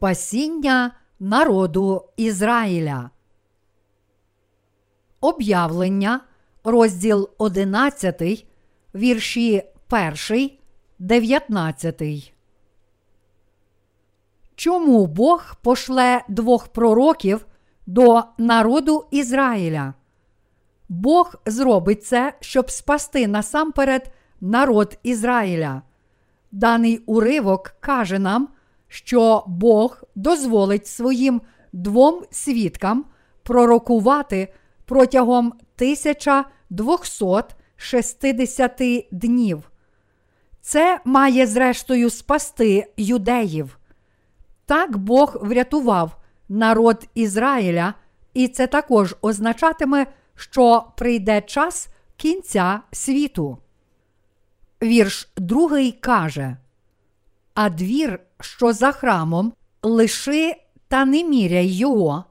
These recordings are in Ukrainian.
спасіння народу Ізраїля. Об'явлення, розділ 11, вірші 1, 19. Чому Бог пошле двох пророків до народу Ізраїля? Бог зробить це, щоб спасти насамперед народ Ізраїля. Даний уривок каже нам, що Бог дозволить своїм двом свідкам пророкувати протягом 1260 днів. Це має зрештою спасти юдеїв. Так Бог врятував народ Ізраїля, і це також означатиме, що прийде час кінця світу. Вірш другий каже: А двір, що за храмом, лиши та не міряй його,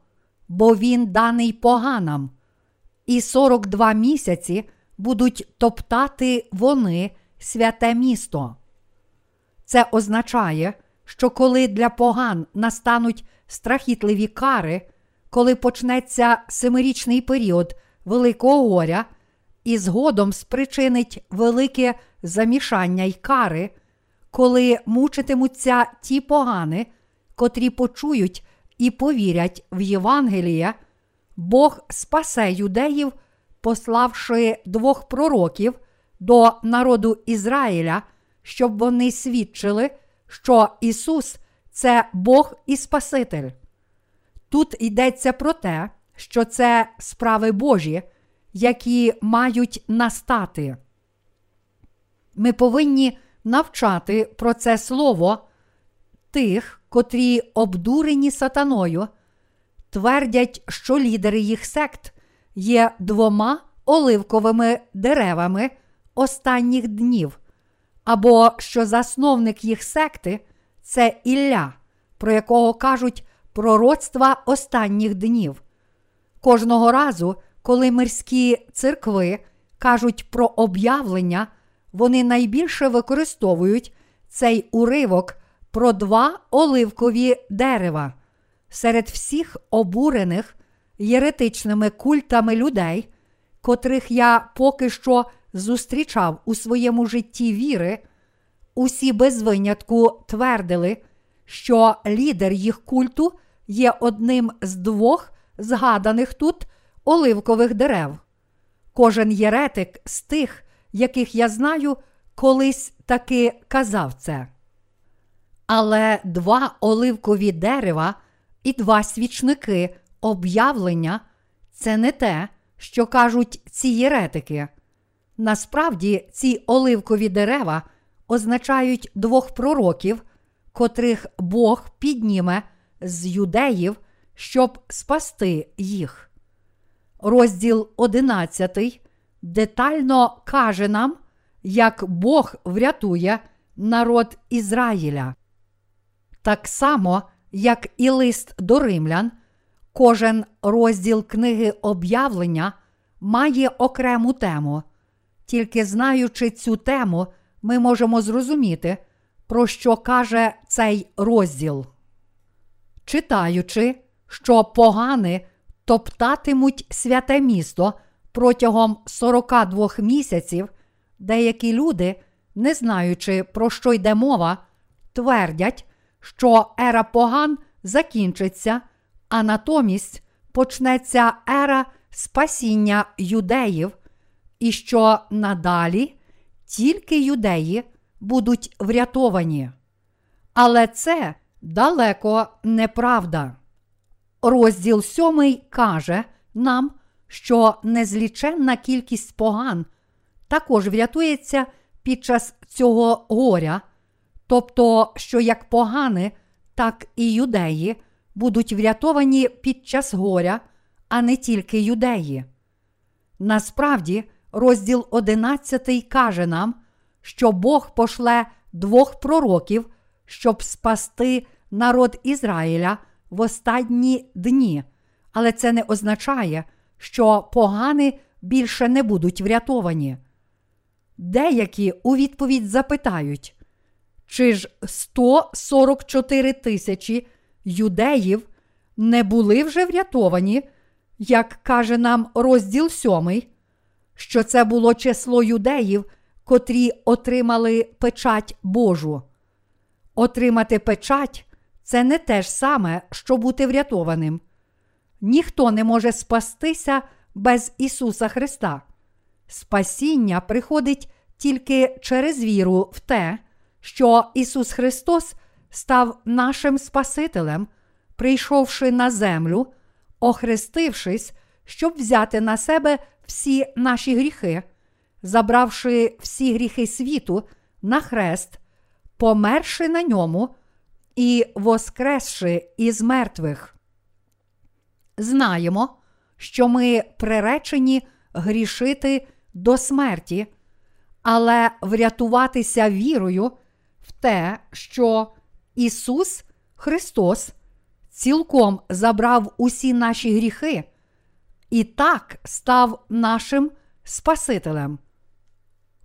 бо він даний поганам, і 42 місяці будуть топтати вони святе місто. Це означає, що коли для поган настануть страхітливі кари, коли почнеться семирічний період Великого горя, і згодом спричинить велике замішання й кари, коли мучитимуться ті погани, котрі почують і повірять в Євангеліє, Бог спасе юдеїв, пославши двох пророків до народу Ізраїля, щоб вони свідчили, що Ісус це Бог і Спаситель. Тут йдеться про те, що це справи Божі, які мають настати. Ми повинні навчати про це слово тих, котрі обдурені сатаною, твердять, що лідери їх сект є двома оливковими деревами останніх днів, або що засновник їх секти це Ілля, про якого кажуть пророцтва останніх днів. Кожного разу, коли мирські церкви кажуть про об'явлення, вони найбільше використовують цей уривок про два оливкові дерева. Серед всіх обурених єретичними культами людей, котрих я поки що зустрічав у своєму житті віри, усі без винятку твердили, що лідер їх культу є одним з двох згаданих тут оливкових дерев. Кожен єретик з тих, яких я знаю, колись таки казав це. Але два оливкові дерева і два свічники об'явлення це не те, що кажуть ці єретики. Насправді, ці оливкові дерева означають двох пророків, котрих Бог підніме з юдеїв, щоб спасти їх. Розділ 11 детально каже нам, як Бог врятує народ Ізраїля. Так само, як і лист до римлян, кожен розділ книги об'явлення має окрему тему. Тільки знаючи цю тему, ми можемо зрозуміти, про що каже цей розділ. Читаючи, що погани топтатимуть святе місто протягом 42 місяців, деякі люди, не знаючи, про що йде мова, твердять, що ера поган закінчиться, а натомість почнеться ера спасіння юдеїв, і що надалі тільки юдеї будуть врятовані. Але це далеко неправда. Розділ сьомий каже нам, що незліченна кількість поган також врятується під час цього горя, тобто, що як погани, так і юдеї будуть врятовані під час горя, а не тільки юдеї. Насправді, розділ 11 каже нам, що Бог пошле двох пророків, щоб спасти народ Ізраїля в останні дні, але це не означає, що погани більше не будуть врятовані. Деякі у відповідь запитають, чи ж 144 тисячі юдеїв не були вже врятовані, як каже нам розділ сьомий, що це було число юдеїв, котрі отримали печать Божу. Отримати печать це не те ж саме, що бути врятованим. Ніхто не може спастися без Ісуса Христа. Спасіння приходить тільки через віру в те, що Ісус Христос став нашим Спасителем, прийшовши на землю, охрестившись, щоб взяти на себе всі наші гріхи, забравши всі гріхи світу на хрест, померши на ньому і воскресши із мертвих. Знаємо, що ми приречені грішити до смерті, але врятуватися вірою в те, що Ісус Христос цілком забрав усі наші гріхи і так став нашим Спасителем.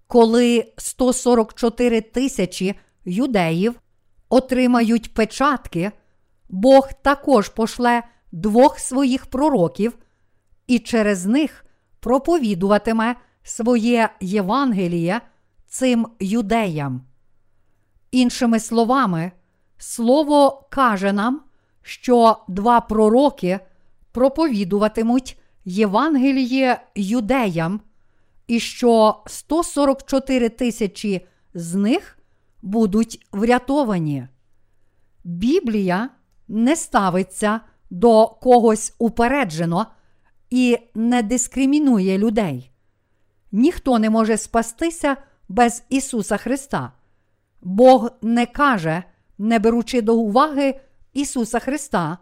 Коли 144 тисячі юдеїв отримають печатки, Бог також пошле двох своїх пророків і через них проповідуватиме своє Євангеліє цим юдеям. Іншими словами, Слово каже нам, що два пророки проповідуватимуть Євангеліє юдеям, і що 144 тисячі з них будуть врятовані. Біблія не ставиться до когось упереджено і не дискримінує людей. Ніхто не може спастися без Ісуса Христа. Бог не каже, не беручи до уваги Ісуса Христа.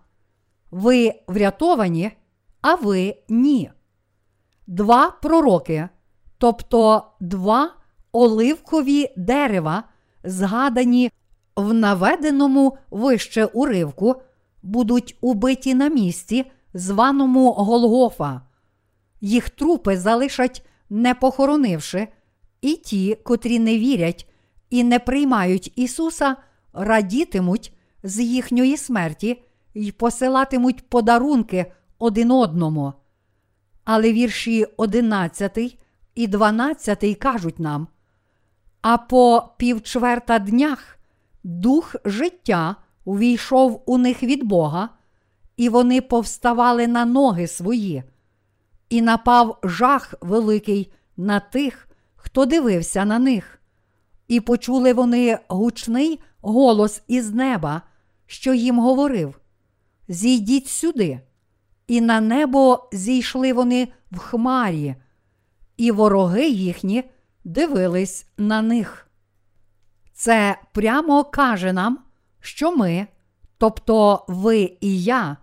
Ви врятовані, а ви ні. Два пророки, тобто два оливкові дерева, згадані в наведеному вище уривку, будуть убиті на місці, званому Голгофа. Їх трупи залишать не похоронивши, і ті, котрі не вірять і не приймають Ісуса, радітимуть з їхньої смерті і посилатимуть подарунки один одному. Але вірші 11 і 12 кажуть нам: а по півчверта днях дух життя увійшов у них від Бога, і вони повставали на ноги свої, і напав жах великий на тих, хто дивився на них. І почули вони гучний голос із неба, що їм говорив: Зійдіть сюди, і на небо зійшли вони в хмарі, і вороги їхні дивились на них. Це прямо каже нам, що ми, тобто ви і я,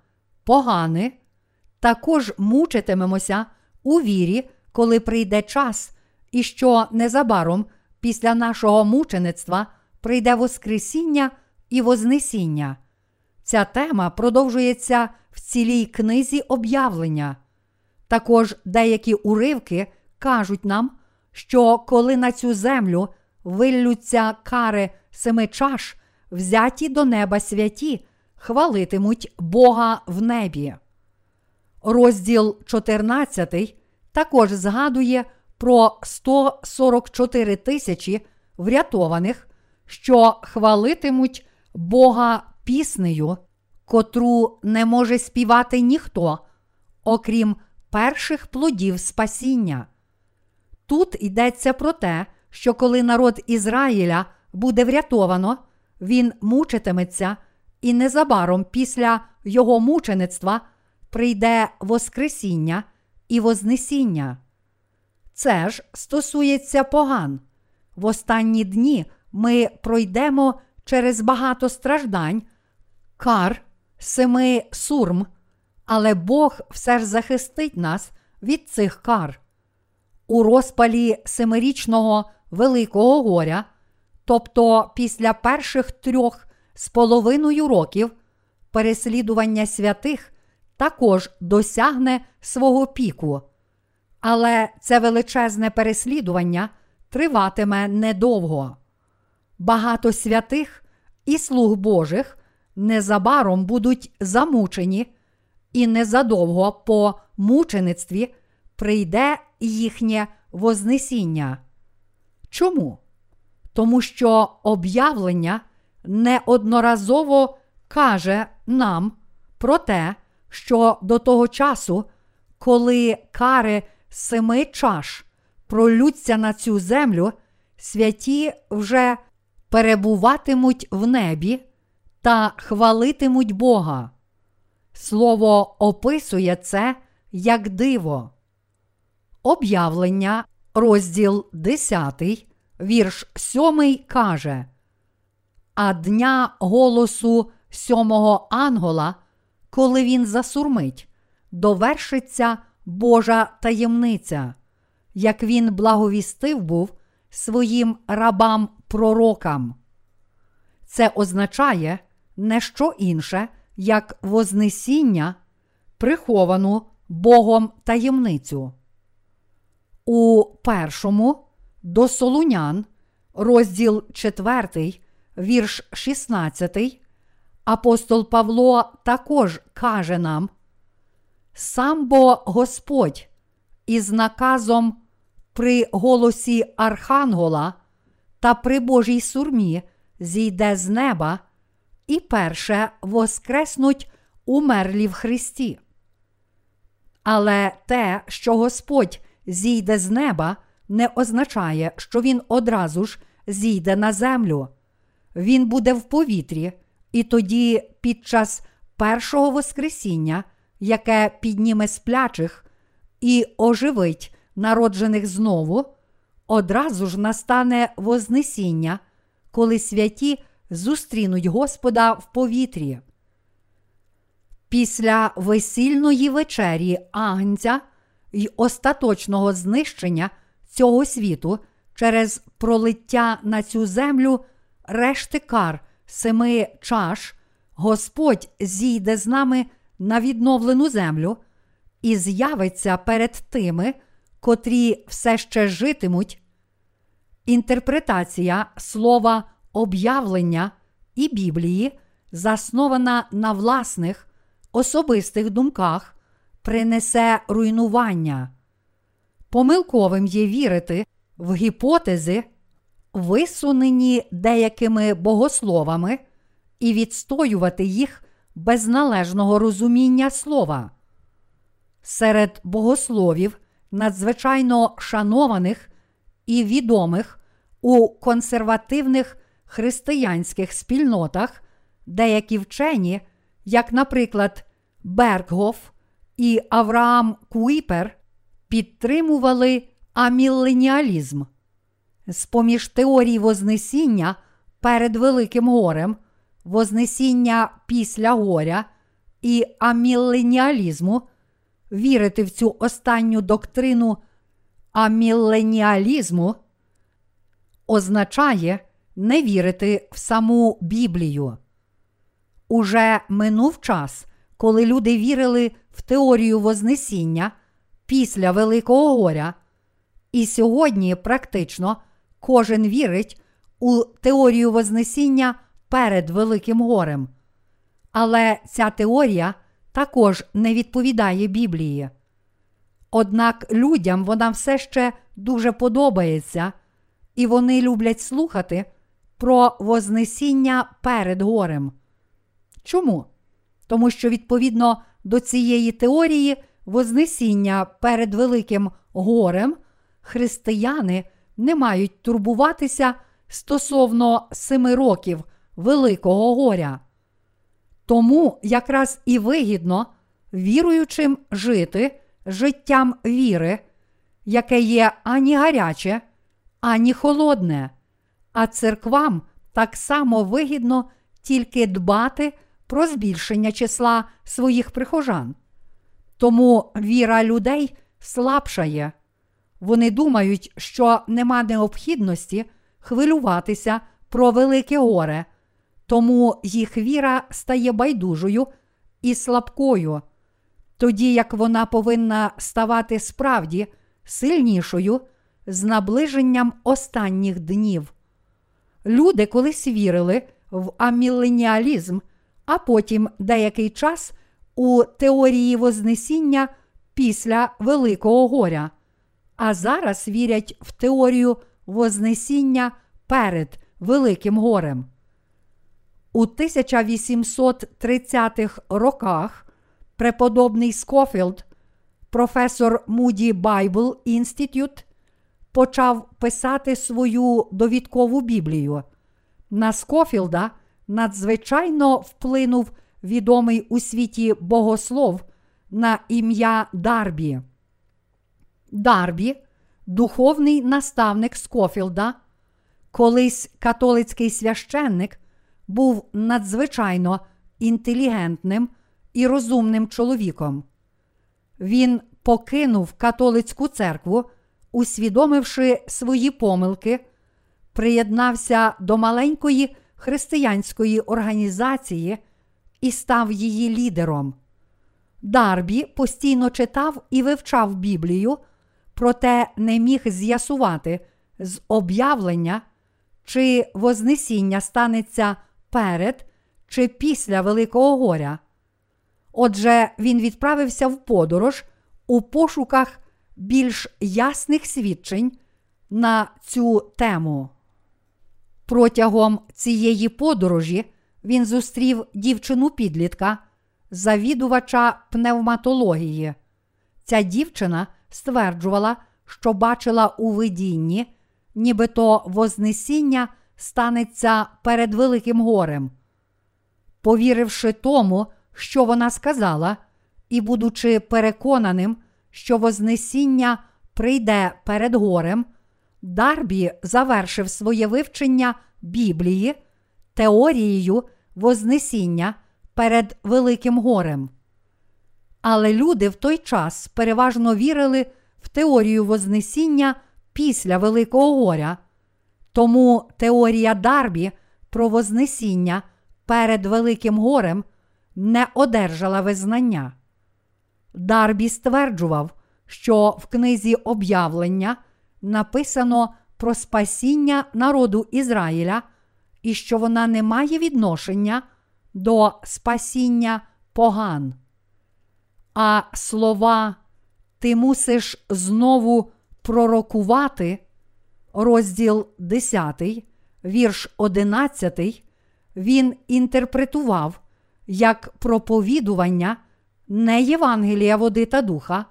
погани, також мучитимемося у вірі, коли прийде час, і що незабаром після нашого мучеництва прийде Воскресіння і Вознесіння. Ця тема продовжується в цілій книзі об'явлення. Також деякі уривки кажуть нам, що коли на цю землю виллються кари семи чаш, взяті до неба святі, хвалитимуть Бога в небі. Розділ 14 також згадує про 144 тисячі врятованих, що хвалитимуть Бога піснею, котру не може співати ніхто, окрім перших плодів спасіння. Тут йдеться про те, що коли народ Ізраїля буде врятовано, він мучитиметься, і незабаром після його мучеництва прийде Воскресіння і Вознесіння. Це ж стосується поган. В останні дні ми пройдемо через багато страждань, кар, семи сурм, але Бог все ж захистить нас від цих кар. У розпалі семирічного Великого горя, тобто після перших трьох з половиною років, переслідування святих також досягне свого піку. Але це величезне переслідування триватиме недовго. Багато святих і слуг Божих незабаром будуть замучені, і незадовго по мучеництві прийде їхнє Вознесіння. Чому? Тому що об'явлення неодноразово каже нам про те, що до того часу, коли кари семи чаш пролються на цю землю, святі вже перебуватимуть в небі та хвалитимуть Бога. Слово описує це як диво. Об'явлення, розділ 10, вірш 7 каже. А дня голосу сьомого ангола, коли він засурмить, довершиться Божа таємниця, як він благовістив був своїм рабам пророкам. Це означає не що інше, як Вознесіння, приховану Богом таємницю. У першому до Солунян, розділ 4, вірш 16, апостол Павло також каже нам: Сам бо Господь із наказом при голосі Архангела та при Божій сурмі зійде з неба і перше воскреснуть умерлі в Христі. Але те, що Господь зійде з неба, не означає, що Він одразу ж зійде на землю. Він буде в повітрі, і тоді, під час першого Воскресіння, яке підніме сплячих і оживить народжених знову, одразу ж настане Вознесіння, коли святі зустрінуть Господа в повітрі. Після весільної вечері Агнця й остаточного знищення цього світу через пролиття на цю землю решти кар семи чаш, Господь зійде з нами на відновлену землю і з'явиться перед тими, котрі все ще житимуть. Інтерпретація слова об'явлення і Біблії, заснована на власних особистих думках, принесе руйнування. Помилковим є вірити в гіпотези, висунені деякими богословами, і відстоювати їх без належного розуміння слова. Серед богословів, надзвичайно шанованих і відомих у консервативних християнських спільнотах, деякі вчені, як, наприклад, Бергоф і Авраам Куїпер, підтримували аміленіалізм. З поміж теорій Вознесіння перед Великим горем, Вознесіння після горя і аміленіалізму, вірити в цю останню доктрину аміленіалізму означає не вірити в саму Біблію. Уже минув час, коли люди вірили в теорію Вознесіння після Великого горя, і сьогодні практично кожен вірить у теорію Вознесіння перед Великим горем. Але ця теорія також не відповідає Біблії. Однак людям вона все ще дуже подобається, і вони люблять слухати про Вознесіння перед горем. Чому? Тому що відповідно до цієї теорії Вознесіння перед Великим горем християни не мають турбуватися стосовно семи років Великого горя. Тому якраз і вигідно віруючим жити життям віри, яке є ані гаряче, ані холодне, а церквам так само вигідно тільки дбати про збільшення числа своїх прихожан. Тому віра людей слабшає. Вони думають, що нема необхідності хвилюватися про велике горе, тому їх віра стає байдужою і слабкою, тоді як вона повинна ставати справді сильнішою з наближенням останніх днів. Люди колись вірили в аміленіалізм, а потім деякий час у теорії Вознесіння після Великого горя, а зараз вірять в теорію Вознесіння перед Великим горем. У 1830-х роках преподобний Скофілд, професор Moody Bible Institute, почав писати свою довідкову Біблію. На Скофілда надзвичайно вплинув відомий у світі богослов на ім'я Дарбі. Дарбі, духовний наставник Скофілда, колись католицький священник, був надзвичайно інтелігентним і розумним чоловіком. Він покинув католицьку церкву, усвідомивши свої помилки, приєднався до маленької християнської організації і став її лідером. Дарбі постійно читав і вивчав Біблію, проте не міг з'ясувати з об'явлення, чи Вознесіння станеться перед чи після Великого горя. Отже, він відправився в подорож у пошуках більш ясних свідчень на цю тему. Протягом цієї подорожі він зустрів дівчину підлітка, завідувача пневматології. Ця дівчина стверджувала, що бачила у видінні, нібито Вознесіння станеться перед Великим горем. Повіривши тому, що вона сказала, і будучи переконаним, що Вознесіння прийде перед горем, Дарбі завершив своє вивчення Біблії теорією Вознесіння перед Великим горем. Але люди в той час переважно вірили в теорію Вознесіння після Великого горя. Тому теорія Дарбі про Вознесіння перед Великим горем не одержала визнання. Дарбі стверджував, що в книзі об'явлення написано про спасіння народу Ізраїля і що вона не має відношення до спасіння поган. А слова ти мусиш знову пророкувати, розділ 10, вірш 11, він інтерпретував як проповідування не Євангелія води та духа,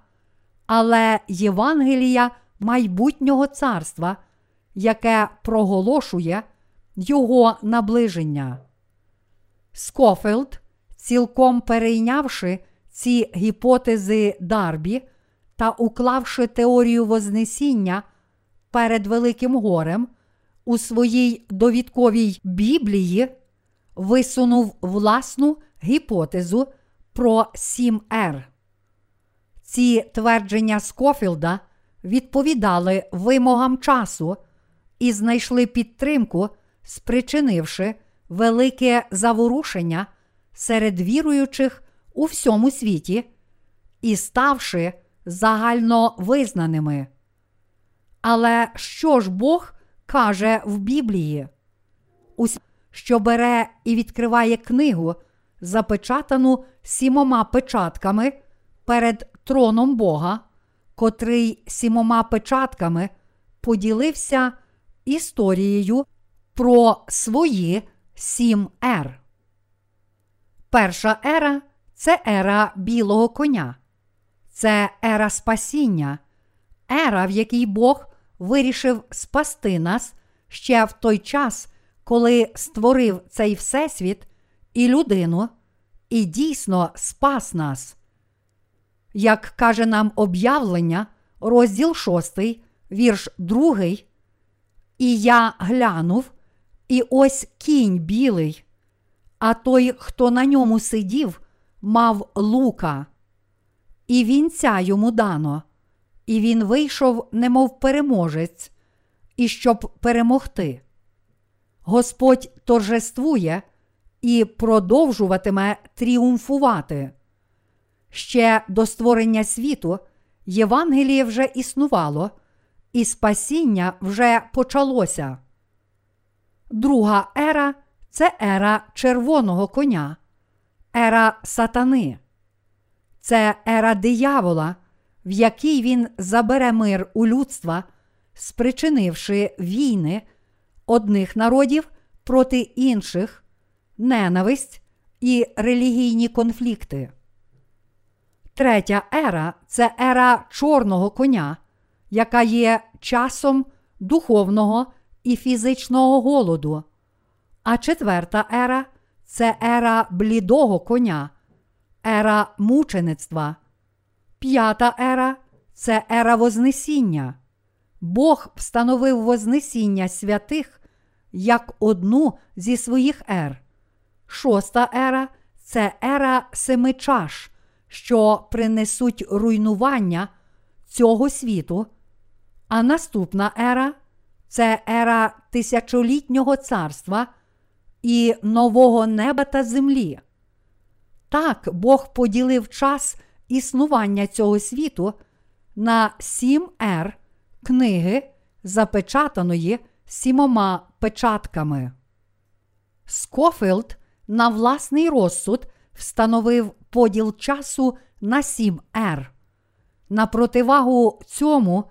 але Євангелія майбутнього царства, яке проголошує його наближення. Скофілд, цілком перейнявши ці гіпотези Дарбі та уклавши теорію Вознесіння перед Великим горем, у своїй довідковій Біблії висунув власну гіпотезу про 7 ер. Ці твердження Скофілда відповідали вимогам часу і знайшли підтримку, спричинивши велике заворушення серед віруючих у всьому світі і ставши загально визнаними. Але що ж Бог каже в Біблії? Ісус, що бере і відкриває книгу, запечатану сімома печатками перед троном Бога, котрий сімома печатками поділився історією про свої сім ер. Перша ера це ера білого коня, це ера спасіння, ера, в якій Бог вирішив спасти нас ще в той час, коли створив цей всесвіт і людину, і дійсно спас нас. Як каже нам об'явлення, розділ 6, вірш 2, і я глянув, і ось кінь білий, а той, хто на ньому сидів, мав лука, і вінця йому дано, і він вийшов, немов переможець, і щоб перемогти. Господь торжествує і продовжуватиме тріумфувати. Ще до створення світу Євангеліє вже існувало, і спасіння вже почалося. Друга ера це ера червоного коня. ера сатани, це ера диявола, в якій він забере мир у людства, спричинивши війни одних народів проти інших, ненависть і релігійні конфлікти. Третя ера це ера чорного коня, яка є часом духовного і фізичного голоду. А четверта ера це ера блідого коня, ера мучеництва. П'ята ера це ера Вознесіння. Бог встановив Вознесіння святих як одну зі своїх ер. Шоста ера це ера семи чаш, що принесуть руйнування цього світу. А наступна ера це ера тисячолітнього царства і нового неба та землі. Так Бог поділив час існування цього світу на сім ер книги, запечатаної сімома печатками. Скофілд на власний розсуд встановив поділ часу на сім ер. На противагу цьому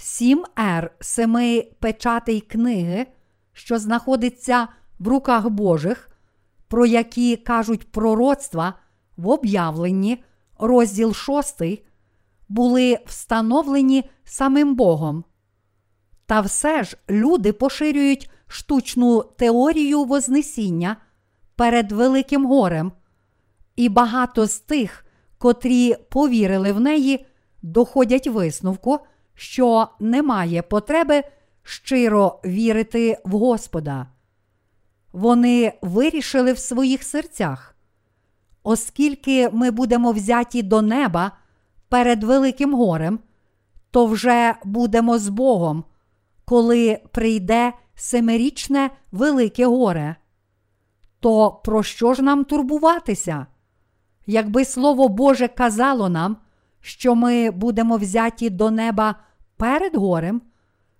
сім ер семи печатей книги, що знаходиться в руках Божих, про які кажуть пророцтва в об'явленні, розділ 6, були встановлені самим Богом. Та все ж люди поширюють штучну теорію Вознесіння перед Великим горем, і багато з тих, котрі повірили в неї, доходять висновку, що немає потреби щиро вірити в Господа. Вони вирішили в своїх серцях. Оскільки ми будемо взяті до неба перед Великим горем, то вже будемо з Богом, коли прийде семирічне велике горе. То про що ж нам турбуватися? Якби Слово Боже казало нам, що ми будемо взяті до неба перед горем,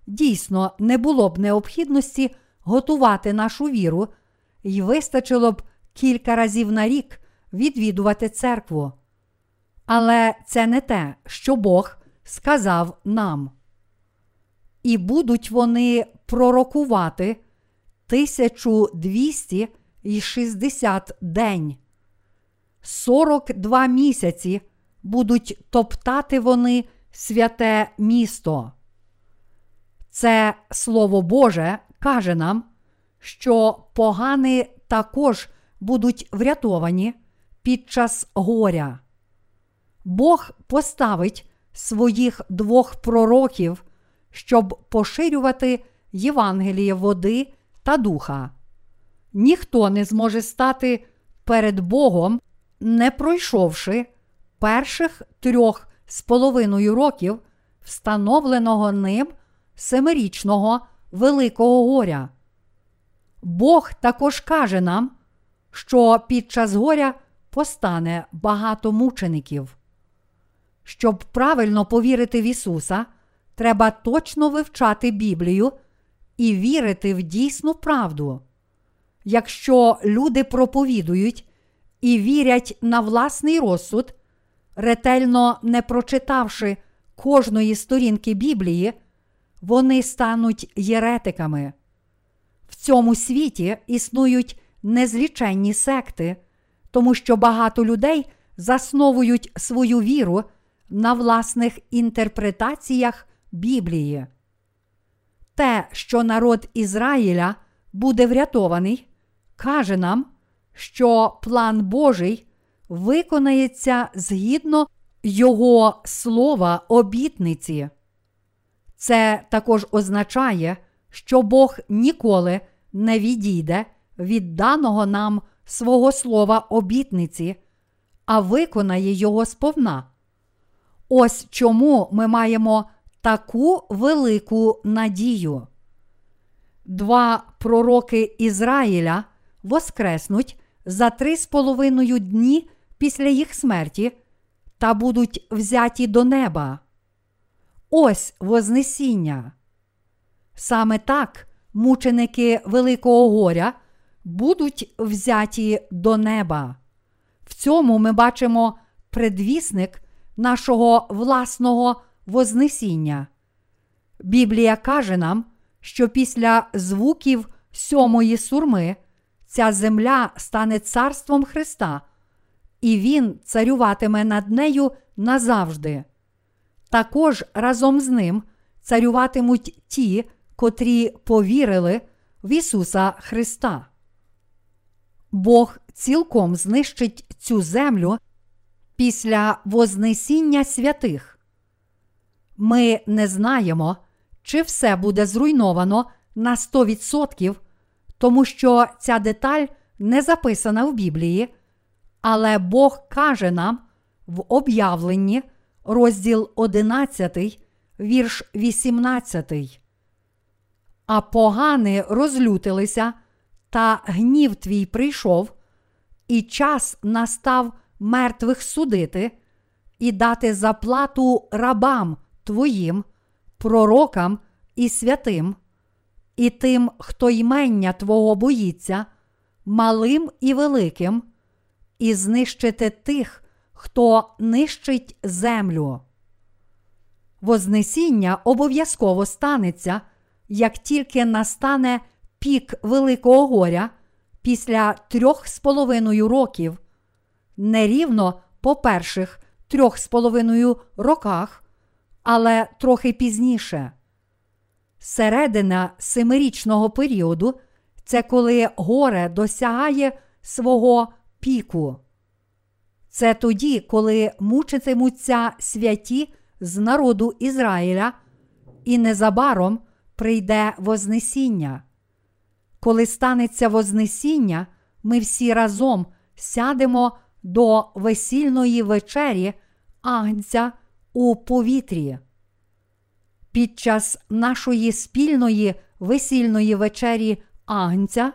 дійсно не було б необхідності готувати нашу віру, і вистачило б кілька разів на рік відвідувати церкву. Але це не те, що Бог сказав нам. І будуть вони пророкувати 1260 день. 42 місяці будуть топтати вони святе місто. Це Слово Боже каже нам, що погани також будуть врятовані під час горя. Бог поставить своїх двох пророків, щоб поширювати Євангеліє води та духа. Ніхто не зможе стати перед Богом, не пройшовши перших трьох з половиною років встановленого ним семирічного Великого горя. Бог також каже нам, що під час горя постане багато мучеників. Щоб правильно повірити в Ісуса, треба точно вивчати Біблію і вірити в дійсну правду. Якщо люди проповідують і вірять на власний розсуд, ретельно не прочитавши кожної сторінки Біблії, вони стануть єретиками. В цьому світі існують незліченні секти, тому що багато людей засновують свою віру на власних інтерпретаціях Біблії. Те, що народ Ізраїля буде врятований, каже нам, що план Божий виконається згідно Його слова обітниці. Це також означає, що Бог ніколи не відійде від даного нам свого слова обітниці, а виконає його сповна. Ось чому ми маємо таку велику надію. Два пророки Ізраїля воскреснуть за три з половиною дні після їх смерті та будуть взяті до неба. Ось Вознесіння. Саме так мученики Великого горя будуть взяті до неба. В цьому ми бачимо предвісник нашого власного Вознесіння. Біблія каже нам, що після звуків сьомої сурми ця земля стане царством Христа, і Він царюватиме над нею назавжди. Також разом з ним царюватимуть ті, котрі повірили в Ісуса Христа. Бог цілком знищить цю землю після Вознесіння святих. Ми не знаємо, чи все буде зруйновано на 100%, тому що ця деталь не записана в Біблії, але Бог каже нам в об'явленні, розділ 11, вірш 18. А погани розлютилися, та гнів твій прийшов, і час настав мертвих судити і дати заплату рабам твоїм, пророкам і святим, і тим, хто ймення Твого боїться, малим і великим, і знищити тих, хто нищить землю. Вознесіння обов'язково станеться, як тільки настане пік Великого горя після трьох з половиною років, нерівно по перших трьох з половиною роках, але трохи пізніше. Середина семирічного періоду це коли горе досягає свого піку. Це тоді, коли мучитимуться святі з народу Ізраїля, і незабаром прийде Вознесіння. Коли станеться Вознесіння, ми всі разом сядемо до весільної вечері Агнця у повітрі. Під час нашої спільної весільної вечері Агнця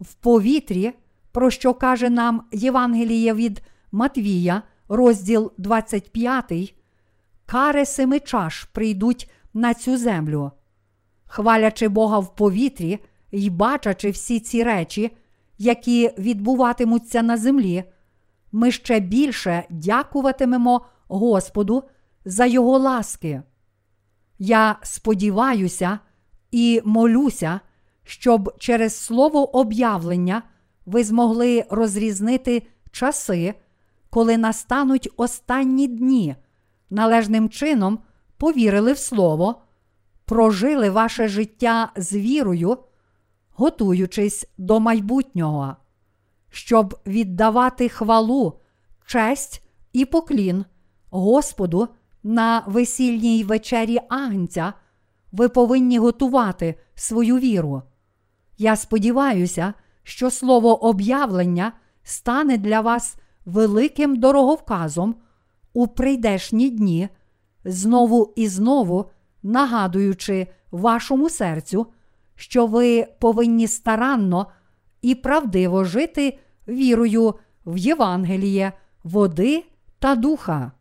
в повітрі, про що каже нам Євангеліє від Матвія, розділ 25, кари семи чаш прийдуть на цю землю. Хвалячи Бога в повітрі й бачачи всі ці речі, які відбуватимуться на землі, ми ще більше дякуватимемо Господу за Його ласки. Я сподіваюся і молюся, щоб через слово об'явлення ви змогли розрізнити часи, коли настануть останні дні, належним чином повірили в Слово, прожили ваше життя з вірою, готуючись до майбутнього, щоб віддавати хвалу, честь і поклін Господу на весільній вечері Агнця, ви повинні готувати свою віру. Я сподіваюся, що слово об'явлення стане для вас великим дороговказом у прийдешні дні, знову і знову нагадуючи вашому серцю, що ви повинні старанно і правдиво жити вірою в Євангеліє, води та духа.